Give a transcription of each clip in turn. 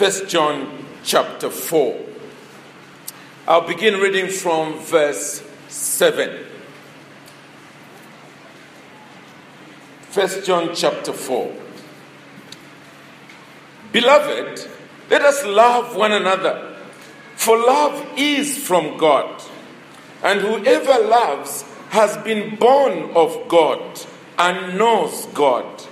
1 John chapter 4. I'll begin reading from verse 7. 1 John chapter 4. Beloved, let us love one another, for love is from God. And whoever loves has been born of God and knows God.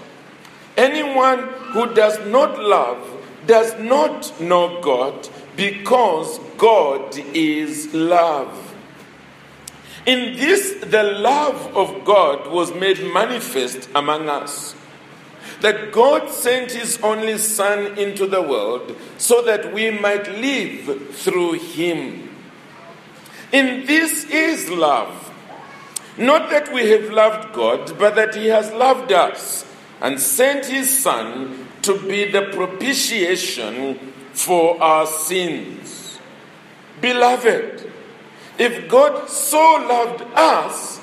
Anyone who does not love does not know God because God is love. In this, the love of God was made manifest among us. That God sent His only Son into the world so that we might live through Him. In this is love. Not that we have loved God, but that He has loved us and sent His Son to be the propitiation for our sins. Beloved, if God so loved us,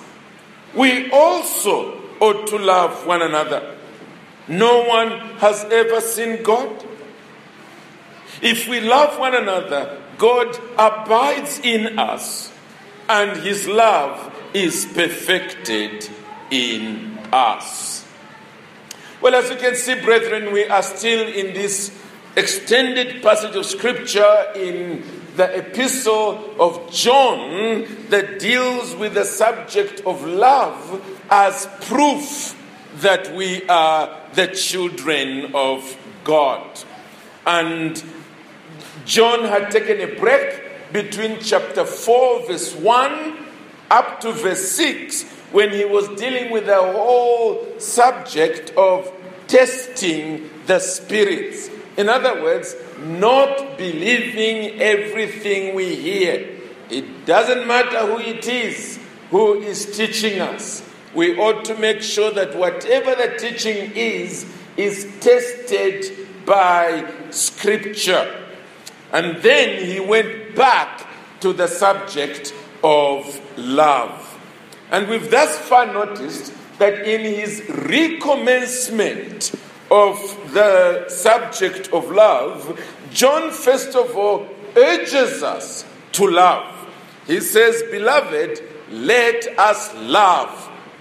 we also ought to love one another. No one has ever seen God. If we love one another, God abides in us, and his love is perfected in us. Well, as you can see, brethren, we are still in this extended passage of scripture in the epistle of John that deals with the subject of love as proof that we are the children of God. And John had taken a break between chapter 4, verse 1, up to verse 6, when he was dealing with the whole subject of testing the spirits. In other words, not believing everything we hear. It doesn't matter who it is who is teaching us. We ought to make sure that whatever the teaching is, is tested by Scripture. And then he went back to the subject of love. And we've thus far noticed that in his recommencement of the subject of love, John, first of all, urges us to love. He says, Beloved, let us love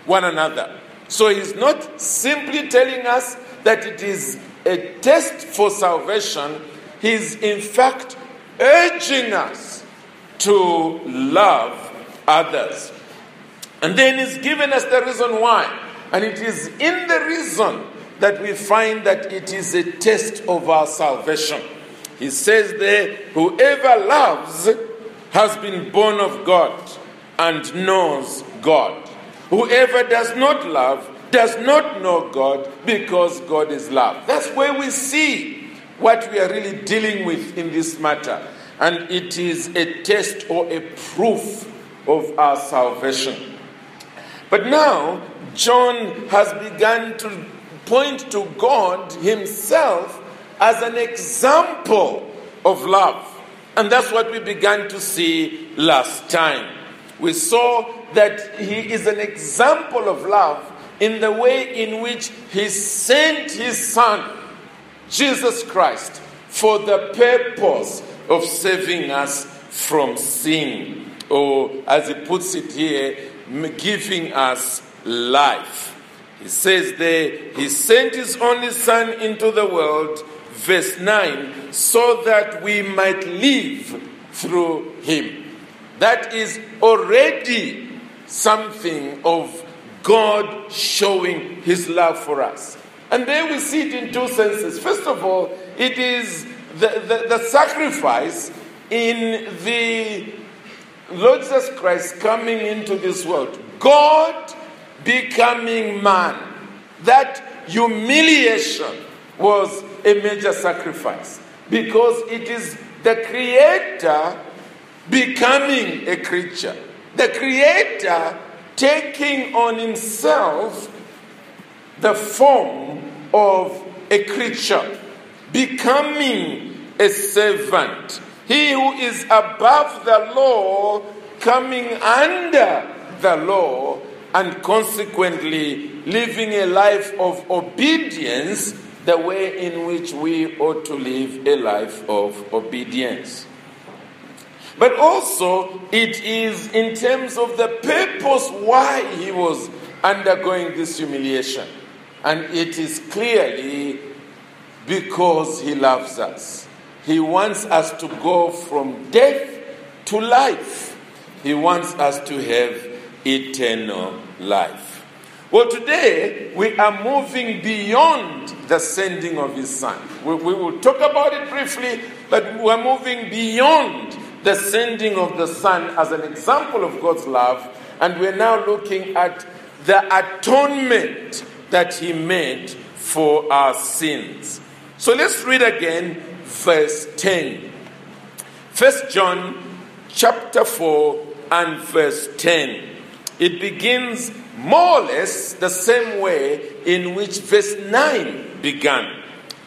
one another. So he's not simply telling us that it is a test for salvation, he's in fact urging us to love others. And then he's given us the reason why. And it is in the reason that we find that it is a test of our salvation. He says there, whoever loves has been born of God and knows God. Whoever does not love does not know God because God is love. That's where we see what we are really dealing with in this matter. And it is a test or a proof of our salvation. But now, John has begun to point to God Himself as an example of love. And that's what we began to see last time. We saw that He is an example of love in the way in which He sent His Son, Jesus Christ, for the purpose of saving us from sin. Or, as He puts it here, giving us life. He says there, He sent His only Son into the world, verse 9, so that we might live through Him. That is already something of God showing His love for us. And there we see it in two senses. First of all, it is the, the, the sacrifice in the Lord Jesus Christ coming into this world. God becoming man. That humiliation was a major sacrifice because it is the Creator becoming a creature. The Creator taking on Himself the form of a creature, becoming a servant. He who is above the law coming under the law and consequently living a life of obedience the way in which we ought to live a life of obedience. But also, it is in terms of the purpose why he was undergoing this humiliation. And it is clearly because he loves us. He wants us to go from death to life. He wants us to have eternal life. Well, today we are moving beyond the sending of his son. We, we will talk about it briefly, but we're moving beyond the sending of the son as an example of God's love, and we're now looking at the atonement that he made for our sins. So let's read again verse 10. First John chapter 4 and verse 10. It begins more or less the same way in which verse 9 began.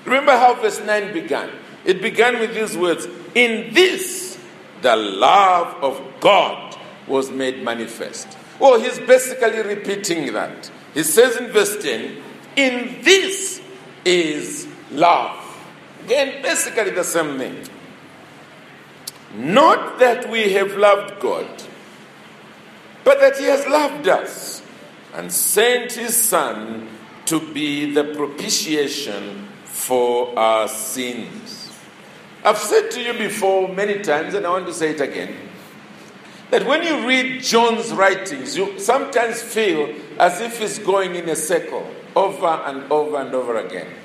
Remember how verse 9 began? It began with these words In this, the love of God was made manifest. Well, he's basically repeating that. He says in verse 10, In this is love. Again, basically the same thing. Not that we have loved God, but that He has loved us and sent His Son to be the propitiation for our sins. I've said to you before many times, and I want to say it again, that when you read John's writings, you sometimes feel as if he's going in a circle over and over and over again.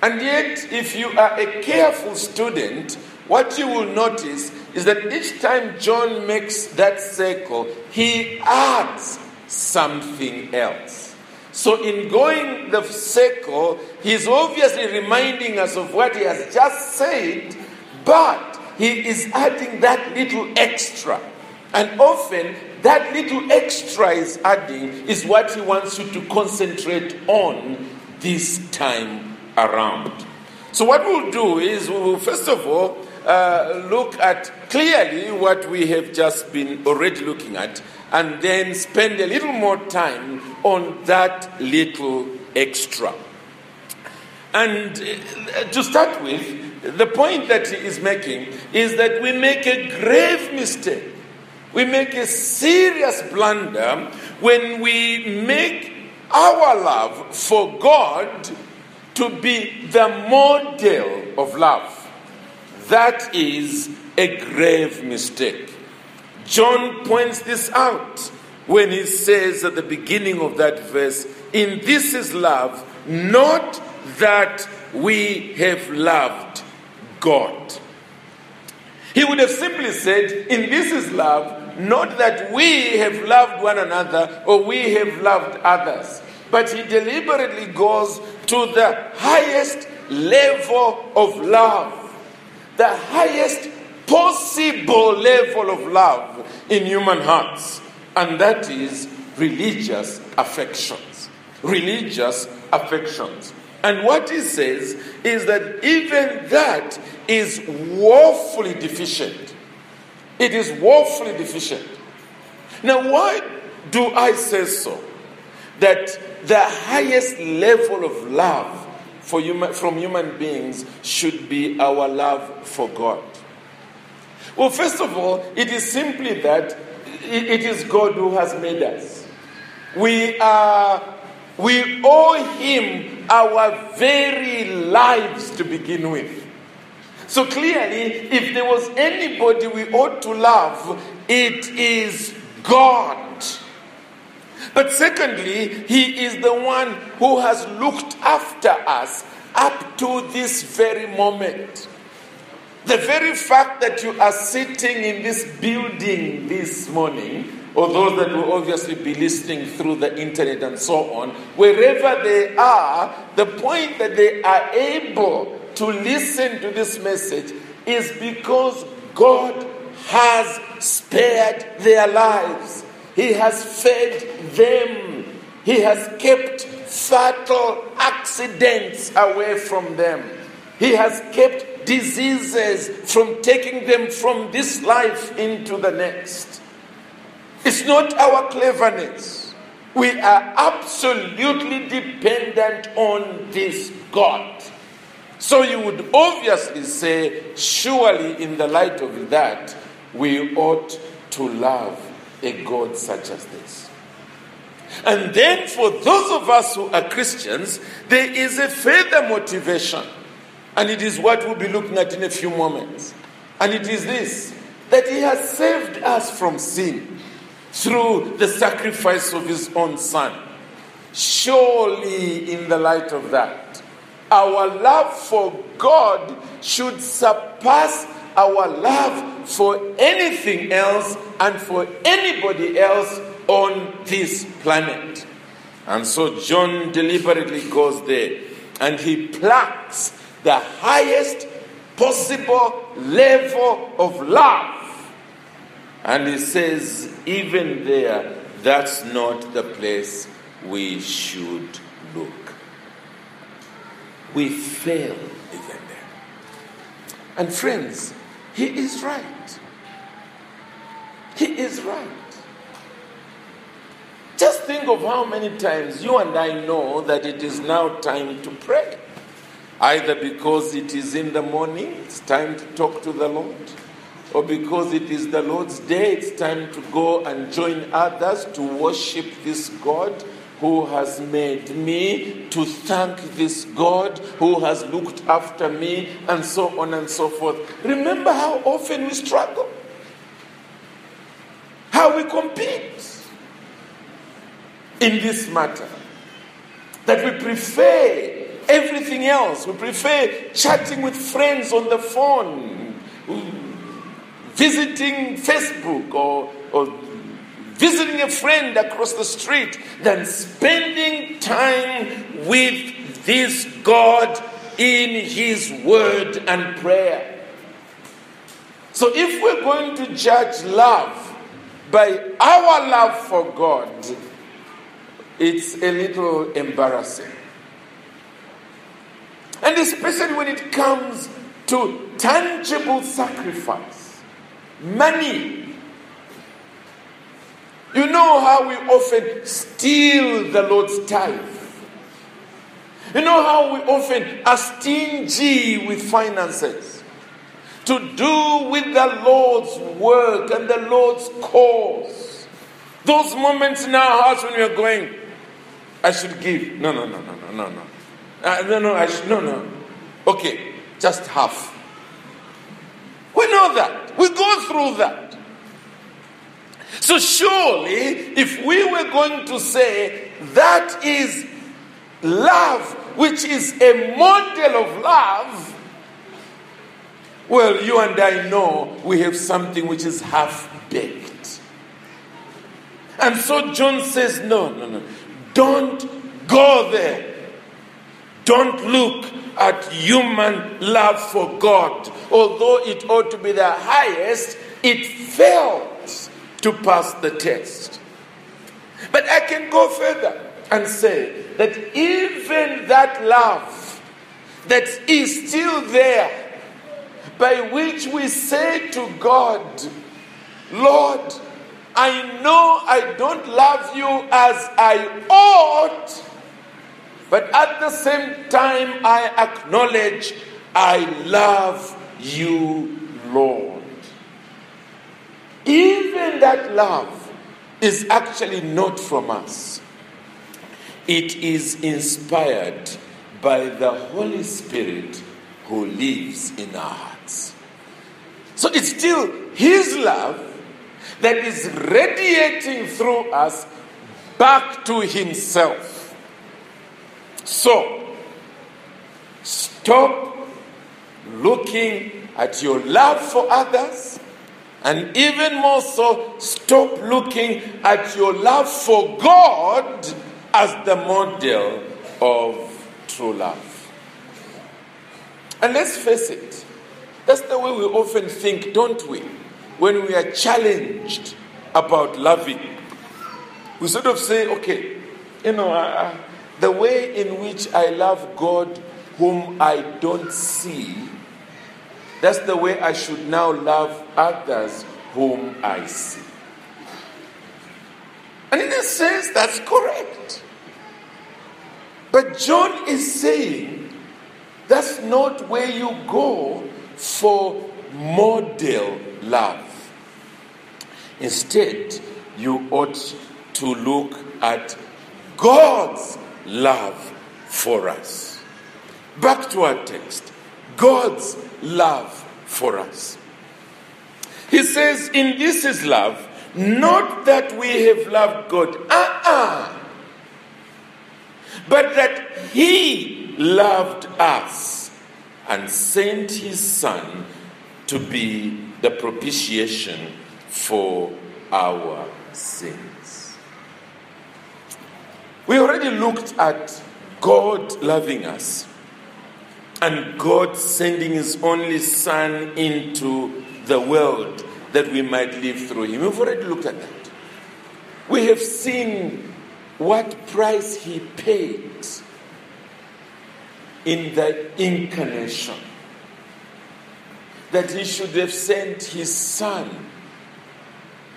And yet, if you are a careful student, what you will notice is that each time John makes that circle, he adds something else. So, in going the circle, he's obviously reminding us of what he has just said, but he is adding that little extra. And often, that little extra is adding is what he wants you to concentrate on this time around. So, what we'll do is we will first of all uh, look at clearly what we have just been already looking at, and then spend a little more time on that little extra. And uh, to start with, the point that he is making is that we make a grave mistake. We make a serious blunder when we make our love for God to be the model of love. That is a grave mistake. John points this out when he says at the beginning of that verse, In this is love, not that we have loved God. He would have simply said, In this is love, not that we have loved one another or we have loved others. But he deliberately goes to the highest level of love the highest possible level of love in human hearts, and that is religious affections. Religious affections. And what he says is that even that is woefully deficient. It is woefully deficient. Now, why do I say so? That the highest level of love for human, from human beings should be our love for God. Well, first of all, it is simply that it is God who has made us. We are we owe him our very lives to begin with. So clearly, if there was anybody we ought to love, it is God. But secondly, He is the one who has looked after us up to this very moment. The very fact that you are sitting in this building this morning, or those that will obviously be listening through the internet and so on, wherever they are, the point that they are able to listen to this message is because God has spared their lives. He has fed them. He has kept fatal accidents away from them. He has kept diseases from taking them from this life into the next. It's not our cleverness. We are absolutely dependent on this God. So you would obviously say, surely, in the light of that, we ought to love a God such as this. And then, for those of us who are Christians, there is a further motivation. And it is what we'll be looking at in a few moments. And it is this that He has saved us from sin through the sacrifice of His own Son. Surely, in the light of that, our love for God should surpass our love for anything else and for anybody else on this planet. And so John deliberately goes there and he plucks the highest possible level of love. And he says, even there, that's not the place we should look. We fail even there. And friends, he is right. He is right. Just think of how many times you and I know that it is now time to pray. Either because it is in the morning, it's time to talk to the Lord, or because it is the Lord's day, it's time to go and join others to worship this God who has made me, to thank this God who has looked after me, and so on and so forth. Remember how often we struggle, how we compete in this matter, that we prefer everything else. We prefer chatting with friends on the phone, visiting Facebook, or, or visiting a friend across the street than spending time with this God in His Word and prayer. So, if we're going to judge love by our love for God, it's a little embarrassing. And especially when it comes to tangible sacrifice, money. You know how we often steal the Lord's tithe. You know how we often are stingy with finances to do with the Lord's work and the Lord's cause. Those moments in our hearts when we are going, I should give. No, no, no, no, no, no, no. Uh, no, no, I should, no, no. Okay, just half. We know that. We go through that. So, surely, if we were going to say that is love, which is a model of love, well, you and I know we have something which is half baked. And so John says, no, no, no. Don't go there. Don't look at human love for God. Although it ought to be the highest, it fails to pass the test. But I can go further and say that even that love that is still there, by which we say to God, Lord, I know I don't love you as I ought but at the same time, I acknowledge I love you, Lord. Even that love is actually not from us, it is inspired by the Holy Spirit who lives in our hearts. So it's still His love that is radiating through us back to Himself. So, stop looking at your love for others, and even more so, stop looking at your love for God as the model of true love. And let's face it, that's the way we often think, don't we? When we are challenged about loving, we sort of say, okay, you know, I, the way in which I love God whom I don't see, that's the way I should now love others whom I see. And in a sense, that's correct. But John is saying that's not where you go for model love. Instead, you ought to look at God's love for us. Back to our text God's love for us. He says, In this is love, not that we have loved God, uh uh but that He loved us and sent His Son to be the propitiation for our sins. We already looked at God loving us and God sending His only Son into the world that we might live through Him. We've already looked at that. We have seen what price He paid in the incarnation. That He should have sent His Son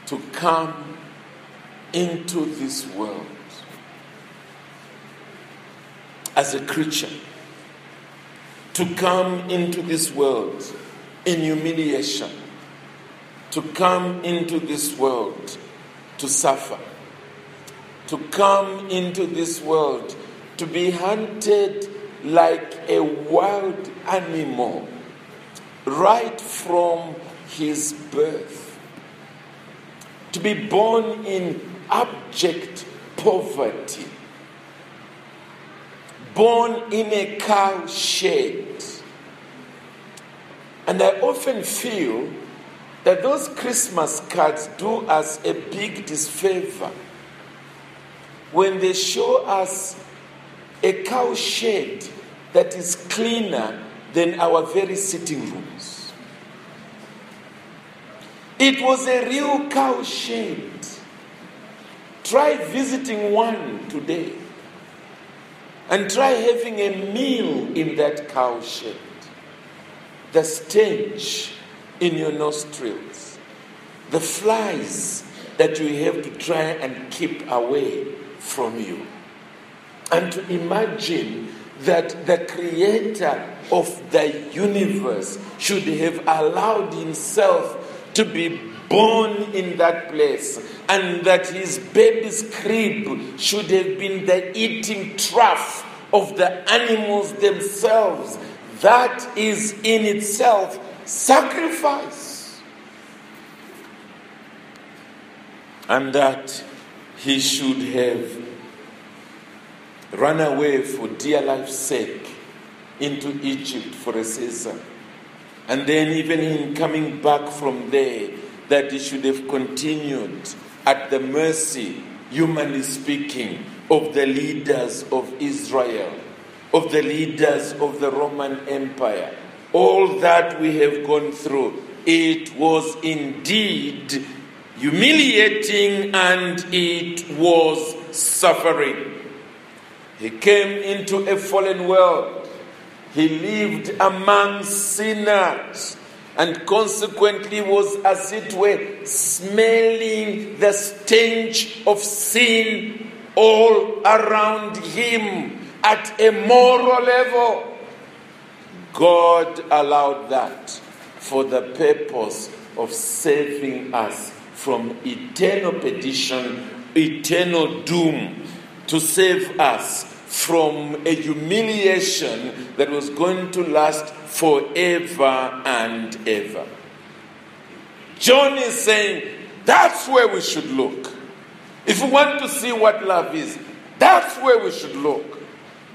to come into this world as a creature, to come into this world in humiliation, to come into this world to suffer, to come into this world to be hunted like a wild animal right from his birth to be born in abject poverty, born in a cow shed. And I often feel that those Christmas cards do us a big disfavor when they show us a cow shed that is cleaner than our very sitting rooms. It was a real cow shed. Try visiting one today and try having a meal in that cow shed. The stench in your nostrils, the flies that you have to try and keep away from you. And to imagine that the creator of the universe should have allowed himself to be born in that place, and that his baby's crib should have been the eating trough of the animals themselves. That is in itself sacrifice. And that he should have run away for dear life's sake into Egypt for a season and then, even in coming back from there, that he should have continued at the mercy, humanly speaking, of the leaders of Israel, of the leaders of the Roman Empire. All that we have gone through, it was indeed humiliating and it was suffering. He came into a fallen world he lived among sinners and consequently was, as it were, smelling the stench of sin all around him at a moral level. God allowed that for the purpose of saving us from eternal perdition, eternal doom, to save us from a humiliation that was going to last forever and ever. John is saying that's where we should look. If we want to see what love is, that's where we should look.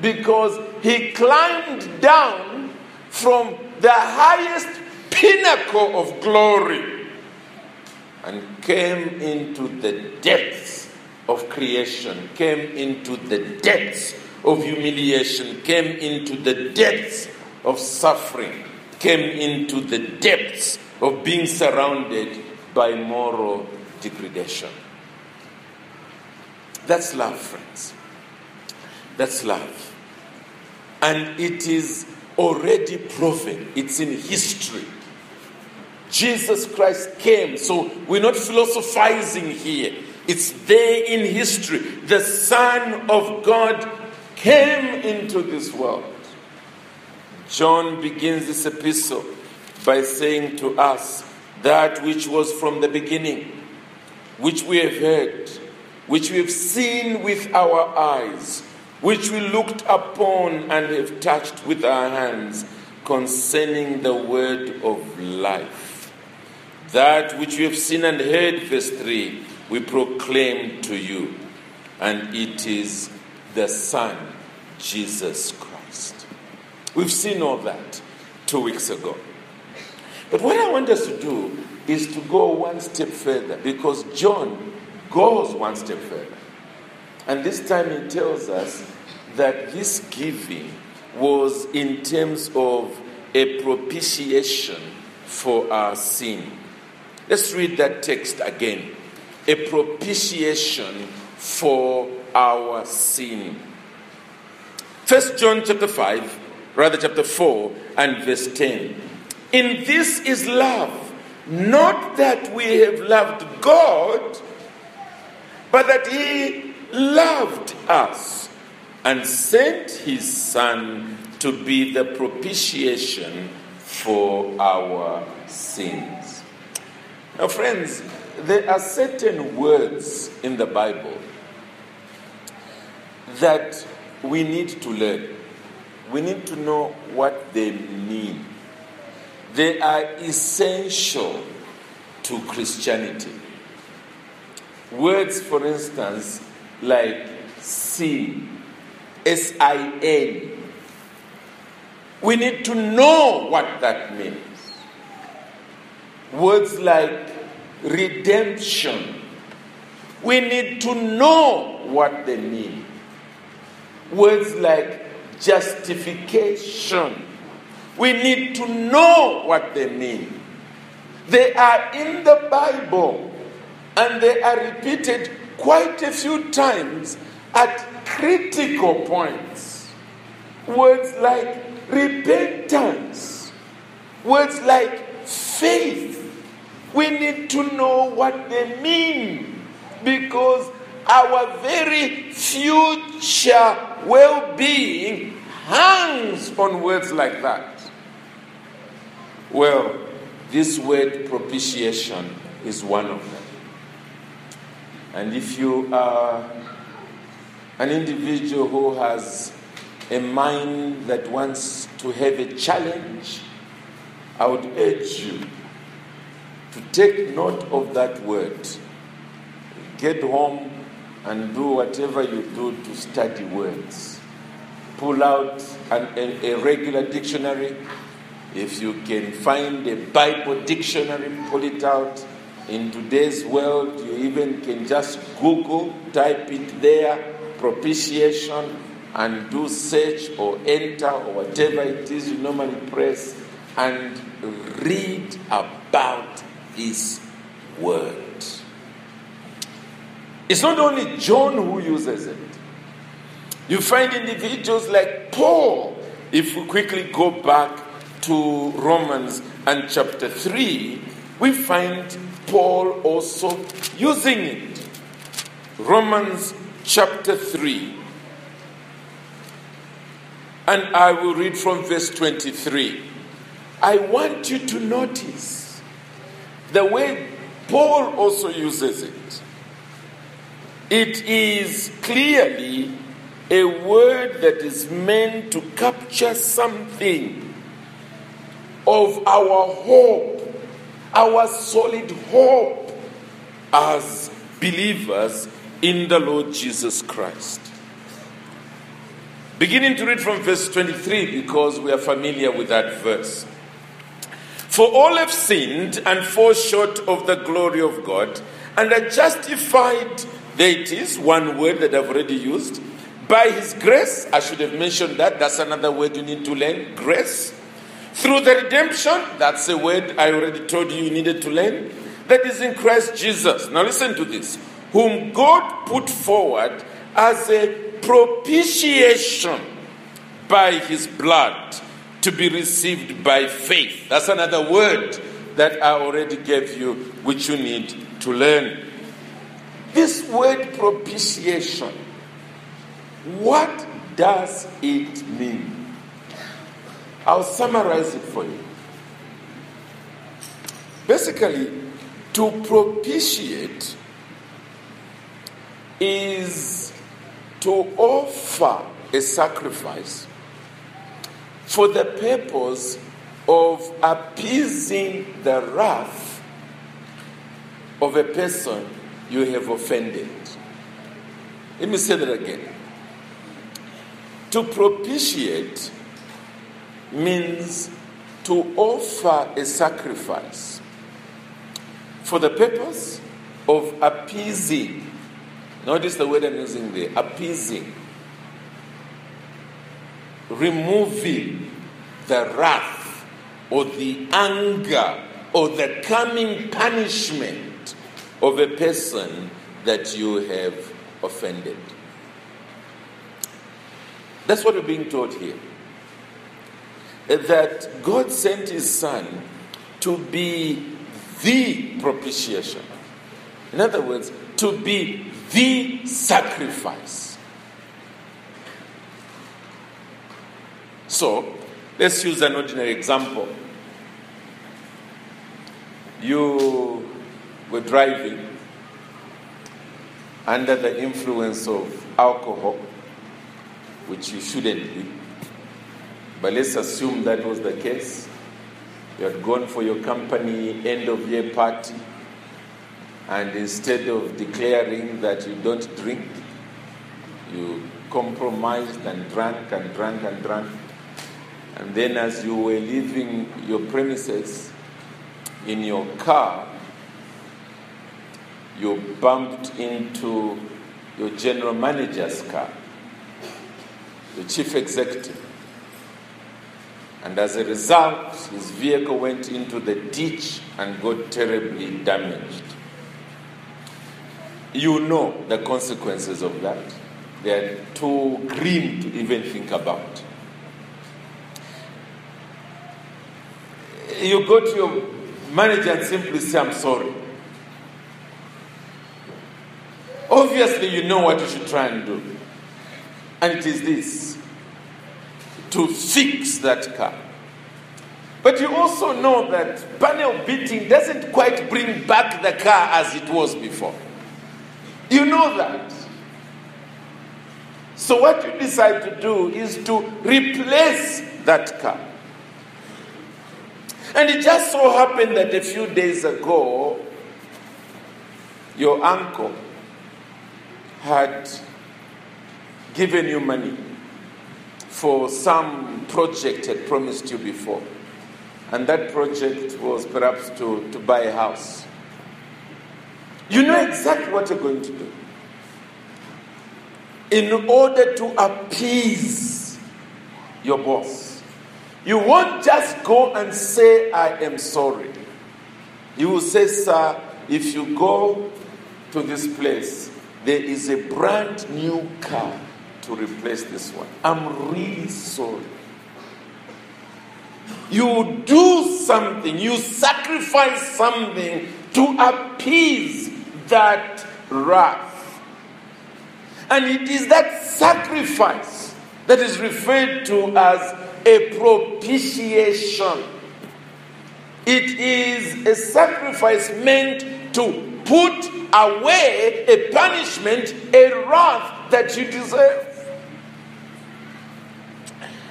Because he climbed down from the highest pinnacle of glory and came into the depths of creation, came into the depths of humiliation, came into the depths of suffering, came into the depths of being surrounded by moral degradation. That's love, friends. That's love. And it is already proven, it's in history. Jesus Christ came, so we're not philosophizing here. It's there in history. The Son of God came into this world. John begins this epistle by saying to us that which was from the beginning, which we have heard, which we have seen with our eyes, which we looked upon and have touched with our hands concerning the word of life. That which we have seen and heard, verse 3, we proclaim to you, and it is the Son, Jesus Christ. We've seen all that two weeks ago. But what I want us to do is to go one step further because John goes one step further. And this time he tells us that this giving was in terms of a propitiation for our sin. Let's read that text again. A propitiation for our sin. First John chapter 5, rather chapter 4 and verse 10. In this is love, not that we have loved God, but that he loved us and sent his son to be the propitiation for our sins. Now, friends, there are certain words in the Bible that we need to learn. We need to know what they mean. They are essential to Christianity. Words, for instance, like sin, S I N. We need to know what that means. Words like redemption. We need to know what they mean. Words like justification. We need to know what they mean. They are in the Bible and they are repeated quite a few times at critical points. Words like repentance, words like faith. We need to know what they mean because our very future well being hangs on words like that. Well, this word propitiation is one of them. And if you are an individual who has a mind that wants to have a challenge, I would urge you to take note of that word. Get home and do whatever you do to study words. Pull out an, a, a regular dictionary. If you can find a Bible dictionary, pull it out. In today's world, you even can just Google, type it there, propitiation, and do search or enter or whatever it is you normally press and read about this word. It's not only John who uses it. You find individuals like Paul. If we quickly go back to Romans and chapter 3, we find Paul also using it. Romans chapter 3. And I will read from verse 23. I want you to notice the way Paul also uses it. It is clearly a word that is meant to capture something of our hope, our solid hope as believers in the Lord Jesus Christ. Beginning to read from verse 23 because we are familiar with that verse. For all have sinned and fall short of the glory of God and are justified there it is, one word that I've already used. By His grace, I should have mentioned that. That's another word you need to learn grace. Through the redemption, that's a word I already told you you needed to learn. That is in Christ Jesus. Now listen to this. Whom God put forward as a propitiation by His blood to be received by faith. That's another word that I already gave you, which you need to learn. This word propitiation, what does it mean? I'll summarize it for you. Basically, to propitiate is to offer a sacrifice for the purpose of appeasing the wrath of a person you have offended. Let me say that again. To propitiate means to offer a sacrifice for the purpose of appeasing. Notice the word I'm using there appeasing, removing the wrath or the anger or the coming punishment of a person that you have offended. That's what we're being taught here. That God sent His Son to be the propitiation. In other words, to be the sacrifice. So, let's use an ordinary example. You were driving under the influence of alcohol, which you shouldn't be. But let's assume that was the case. You had gone for your company end of year party, and instead of declaring that you don't drink, you compromised and drank and drank and drank. And then, as you were leaving your premises in your car, you bumped into your general manager's car, the chief executive. And as a result, his vehicle went into the ditch and got terribly damaged. You know the consequences of that. They are too grim to even think about. You go to your manager and simply say, I'm sorry. Obviously, you know what you should try and do. And it is this to fix that car. But you also know that panel beating doesn't quite bring back the car as it was before. You know that. So, what you decide to do is to replace that car. And it just so happened that a few days ago, your uncle had given you money for some project had promised you before. And that project was perhaps to, to buy a house. You know exactly what you're going to do. In order to appease your boss, you won't just go and say, I am sorry. You will say, Sir, if you go to this place, there is a brand new car to replace this one. I'm really sorry. You do something, you sacrifice something to appease that wrath. And it is that sacrifice that is referred to as a propitiation. It is a sacrifice meant to put away a punishment, a wrath that you deserve.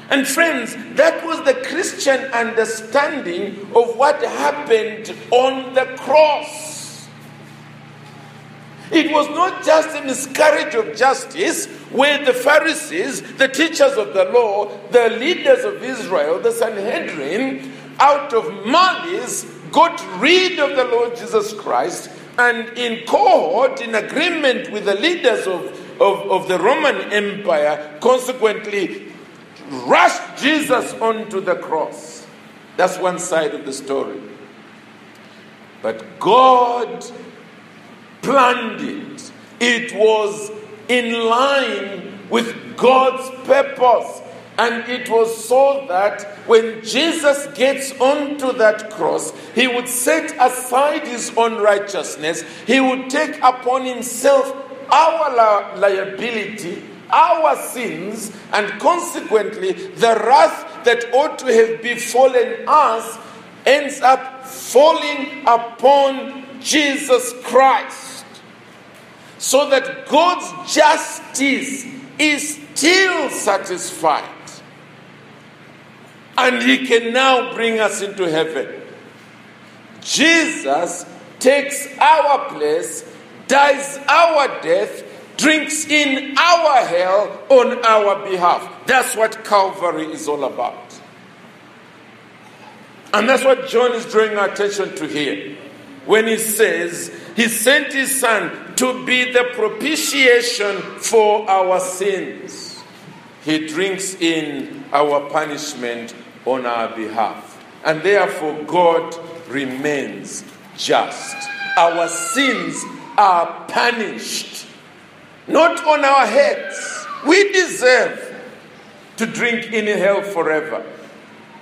And friends, that was the Christian understanding of what happened on the cross. It was not just a miscarriage of justice where the Pharisees, the teachers of the law, the leaders of Israel, the Sanhedrin, out of malice, got rid of the Lord Jesus Christ and in cohort, in agreement with the leaders of, of, of the Roman Empire, consequently rushed Jesus onto the cross. That's one side of the story. But God planned it, it was in line with God's purpose And it was so that when Jesus gets onto that cross, he would set aside his own righteousness. He would take upon himself our liability, our sins, and consequently, the wrath that ought to have befallen us ends up falling upon Jesus Christ. So that God's justice is still satisfied and he can now bring us into heaven. Jesus takes our place, dies our death, drinks in our hell on our behalf. That's what Calvary is all about. And that's what John is drawing our attention to here when he says he sent his son to be the propitiation for our sins. He drinks in our punishment on our behalf. And therefore, God remains just. Our sins are punished, not on our heads. We deserve to drink in hell forever.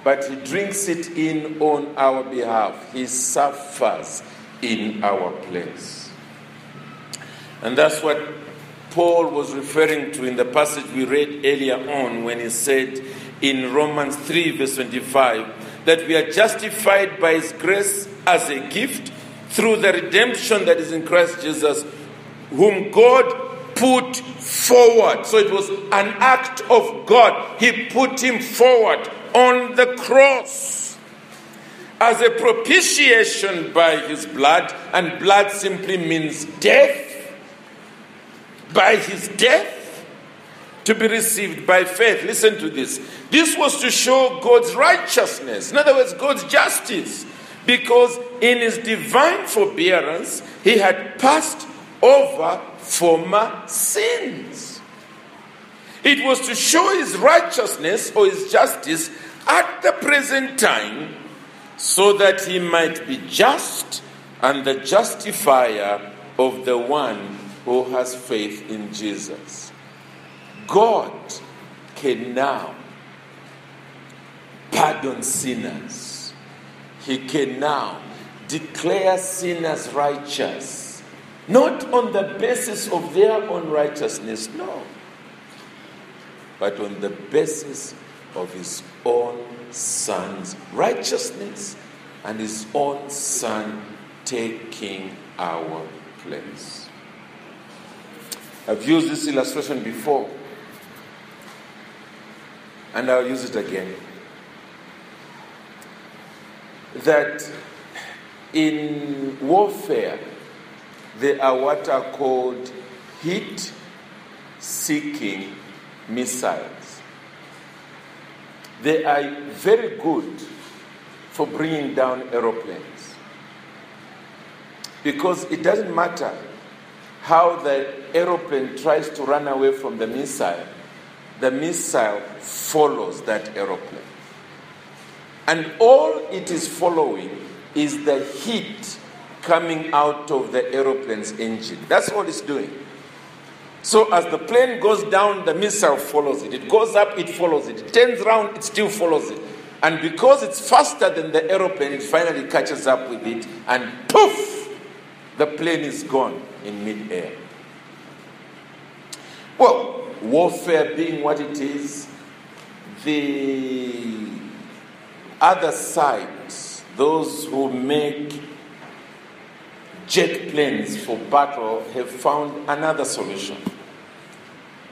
But he drinks it in on our behalf. He suffers in our place. And that's what Paul was referring to in the passage we read earlier on when he said, in Romans 3, verse 25, that we are justified by His grace as a gift through the redemption that is in Christ Jesus, whom God put forward. So it was an act of God. He put him forward on the cross as a propitiation by his blood, and blood simply means death. By his death, to be received by faith. Listen to this. This was to show God's righteousness, in other words, God's justice, because in his divine forbearance, he had passed over former sins. It was to show his righteousness or his justice at the present time so that he might be just and the justifier of the one who has faith in Jesus. God can now pardon sinners. He can now declare sinners righteous, not on the basis of their own righteousness, no, but on the basis of his own son's righteousness and his own son taking our place. I've used this illustration before and I'll use it again. That in warfare, there are what are called heat seeking missiles. They are very good for bringing down aeroplanes. Because it doesn't matter how the aeroplane tries to run away from the missile, the missile follows that aeroplane. And all it is following is the heat coming out of the aeroplane's engine. That's all it's doing. So as the plane goes down, the missile follows it. It goes up, it follows it. It turns around, it still follows it. And because it's faster than the aeroplane, it finally catches up with it, and poof, the plane is gone in midair. Well, warfare being what it is, the other side, those who make jet planes for battle, have found another solution.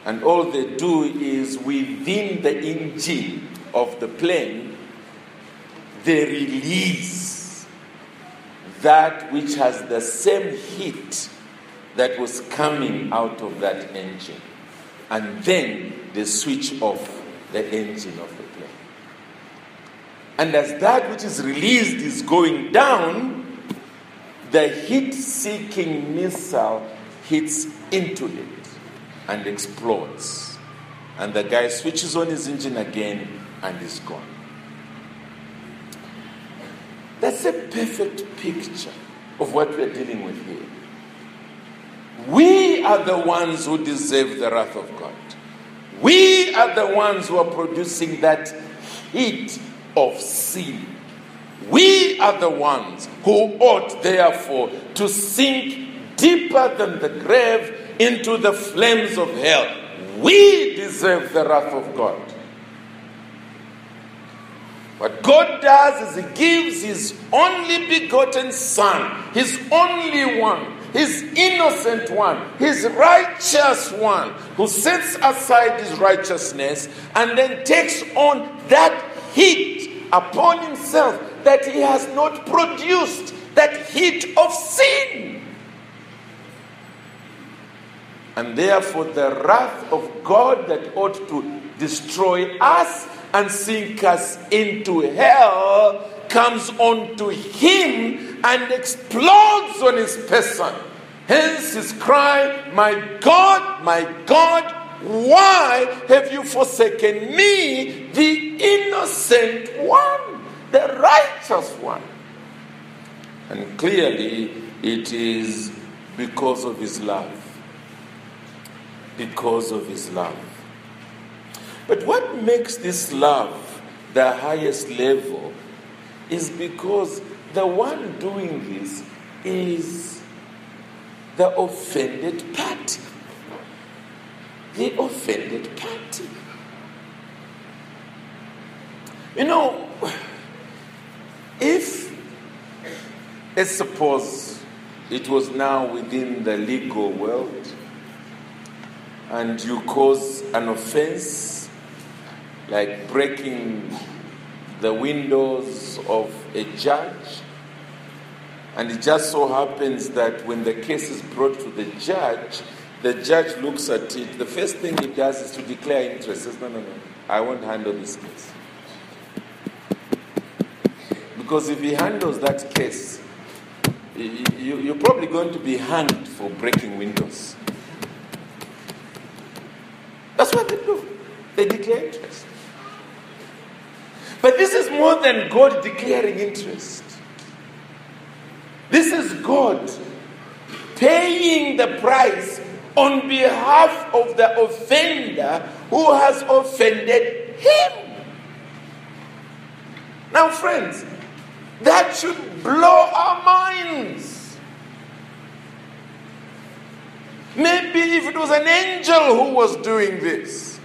And all they do is within the engine of the plane, they release that which has the same heat that was coming out of that engine and then they switch off the engine of the plane. And as that which is released is going down, the heat seeking missile hits into it and explodes. And the guy switches on his engine again and is gone. That's a perfect picture of what we're dealing with here. We are the ones who deserve the wrath of God. We are the ones who are producing that heat of sin. We are the ones who ought, therefore, to sink deeper than the grave into the flames of hell. We deserve the wrath of God. What God does is He gives His only begotten Son, His only one, His innocent one, His righteous one, who sets aside His righteousness and then takes on that heat upon Himself that He has not produced, that heat of sin. And therefore, the wrath of God that ought to destroy us and sink us into hell comes onto him and explodes on his person. Hence his cry, My God, my God, why have you forsaken me, the innocent one, the righteous one? And clearly, it is because of his love. Because of his love. But what makes this love the highest level is because the one doing this is the offended party. The offended party. You know, if, let's suppose it was now within the legal world and you cause an offense like breaking the windows of a judge. And it just so happens that when the case is brought to the judge, the judge looks at it. The first thing he does is to declare interest. Says, no, no, no, I won't handle this case. Because if he handles that case, you're probably going to be hanged for breaking windows. That's what they do. They declare interest. But this is more than God declaring interest. This is God paying the price on behalf of the offender who has offended him. Now, friends, that should blow our minds. Maybe if it was an angel who was doing this.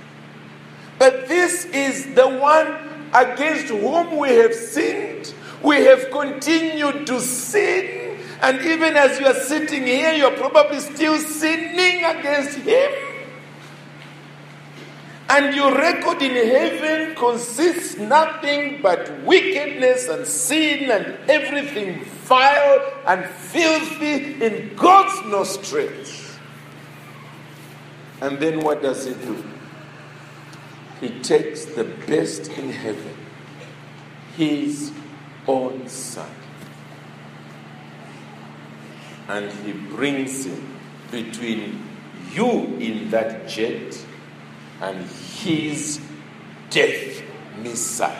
But this is the one against whom we have sinned, we have continued to sin, and even as you are sitting here, you're probably still sinning against Him. And your record in heaven consists nothing but wickedness and sin and everything vile and filthy in God's nostrils. And then what does He do? He takes the best in heaven, his own son, and he brings him between you in that jet and his death missile.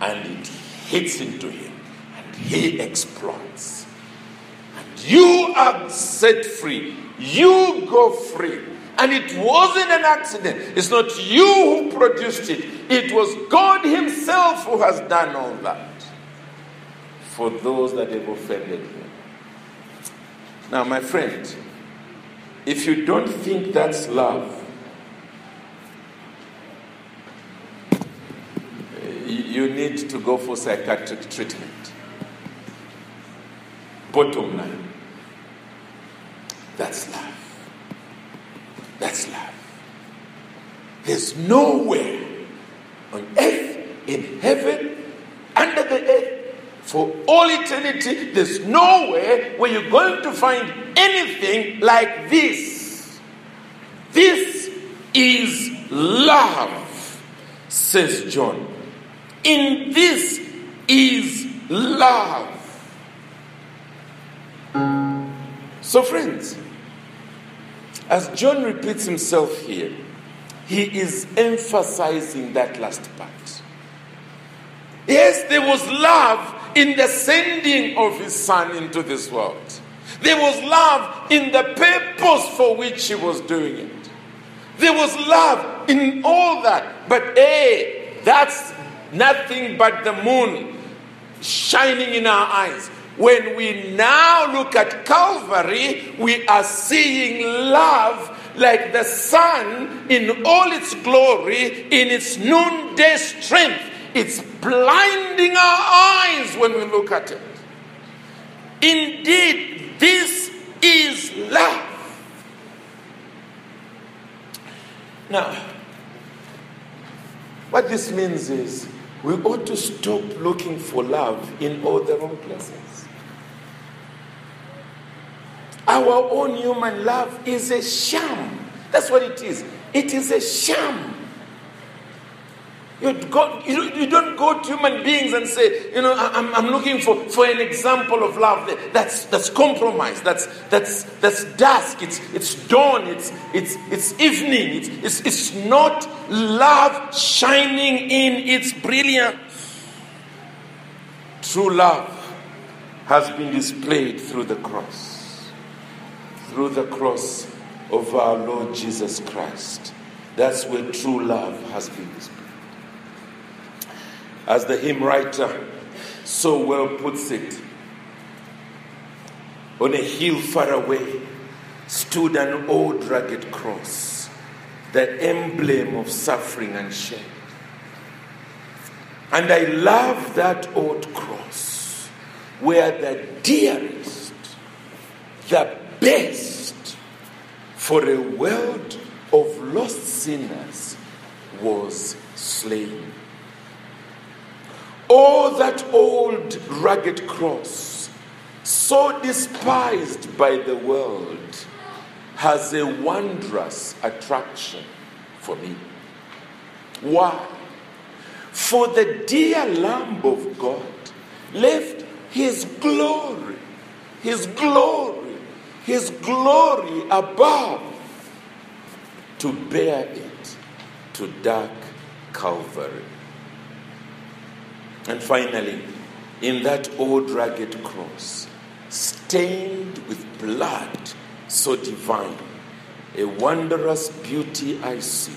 And it hits into him and he explodes. And you are set free. You go free. And it wasn't an accident. It's not you who produced it, it was God Himself who has done all that for those that have offended Him. Now, my friend, if you don't think that's love, eh, you need to go for psychiatric treatment. Bottom line, that's love. That's love. There's nowhere on earth, in heaven, under the earth, for all eternity, there's nowhere where you're going to find anything like this. This is love, says John. In this is love. So, friends, as John repeats himself here, he is emphasizing that last part. Yes, there was love in the sending of his son into this world. There was love in the purpose for which he was doing it. There was love in all that. But hey, that's nothing but the moon shining in our eyes. When we now look at Calvary, we are seeing love like the sun in all its glory, in its noonday strength. It's blinding our eyes when we look at it. Indeed, this is love. Now, what this means is we ought to stop looking for love in all the wrong places. Our own human love is a sham. That's what it is. It is a sham. You, go, you, you, don't go to human beings and say, you know, I'm, I'm looking for, for an example of love. That's, that's compromise. That's, that's, that's dusk. It's, it's dawn. It's, it's, it's evening. It's, it's, it's not love shining in its brilliance. True love has been displayed through the cross. Through the cross of our Lord Jesus Christ. That's where true love has been displayed. As the hymn writer so well puts it, on a hill far away stood an old rugged cross, the emblem of suffering and shame. And I love that old cross where the dearest, the best for a world of lost sinners was slain. Oh, that old rugged cross, so despised by the world, has a wondrous attraction for me. Why? For the dear Lamb of God left his glory, his glory, his glory above to bear it to dark Calvary. And finally, in that old rugged cross, stained with blood so divine, a wondrous beauty I see.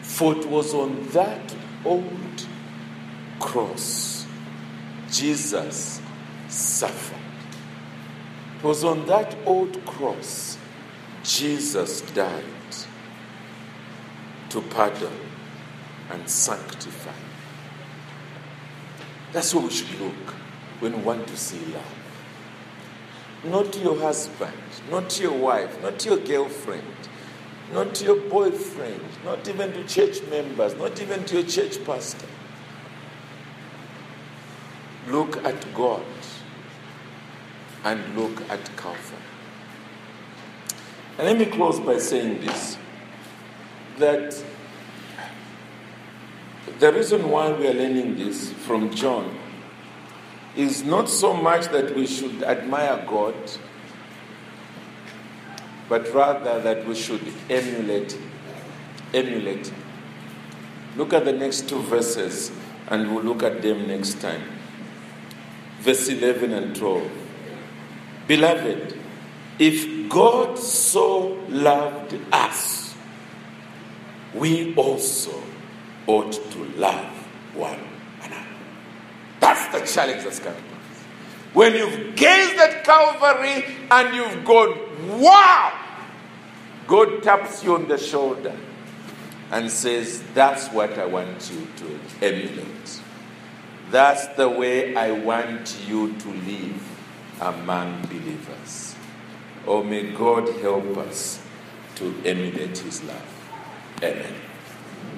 For it was on that old cross Jesus suffered. It was on that old cross Jesus died to pardon and sanctify. That's where we should look when we want to see love. Not your husband, not your wife, not your girlfriend, not to your boyfriend, not even to church members, not even to your church pastor. Look at God and look at Calvary. And let me close by saying this that the reason why we are learning this from John is not so much that we should admire God, but rather that we should emulate emulate Look at the next two verses and we'll look at them next time. Verse 11 and 12. Beloved, if God so loved us, we also ought to love one another. That's the challenge that's coming. When you've gazed at Calvary and you've gone, wow! God taps you on the shoulder and says, That's what I want you to emulate. That's the way I want you to live among believers. Oh, may God help us to emulate His love. Amen.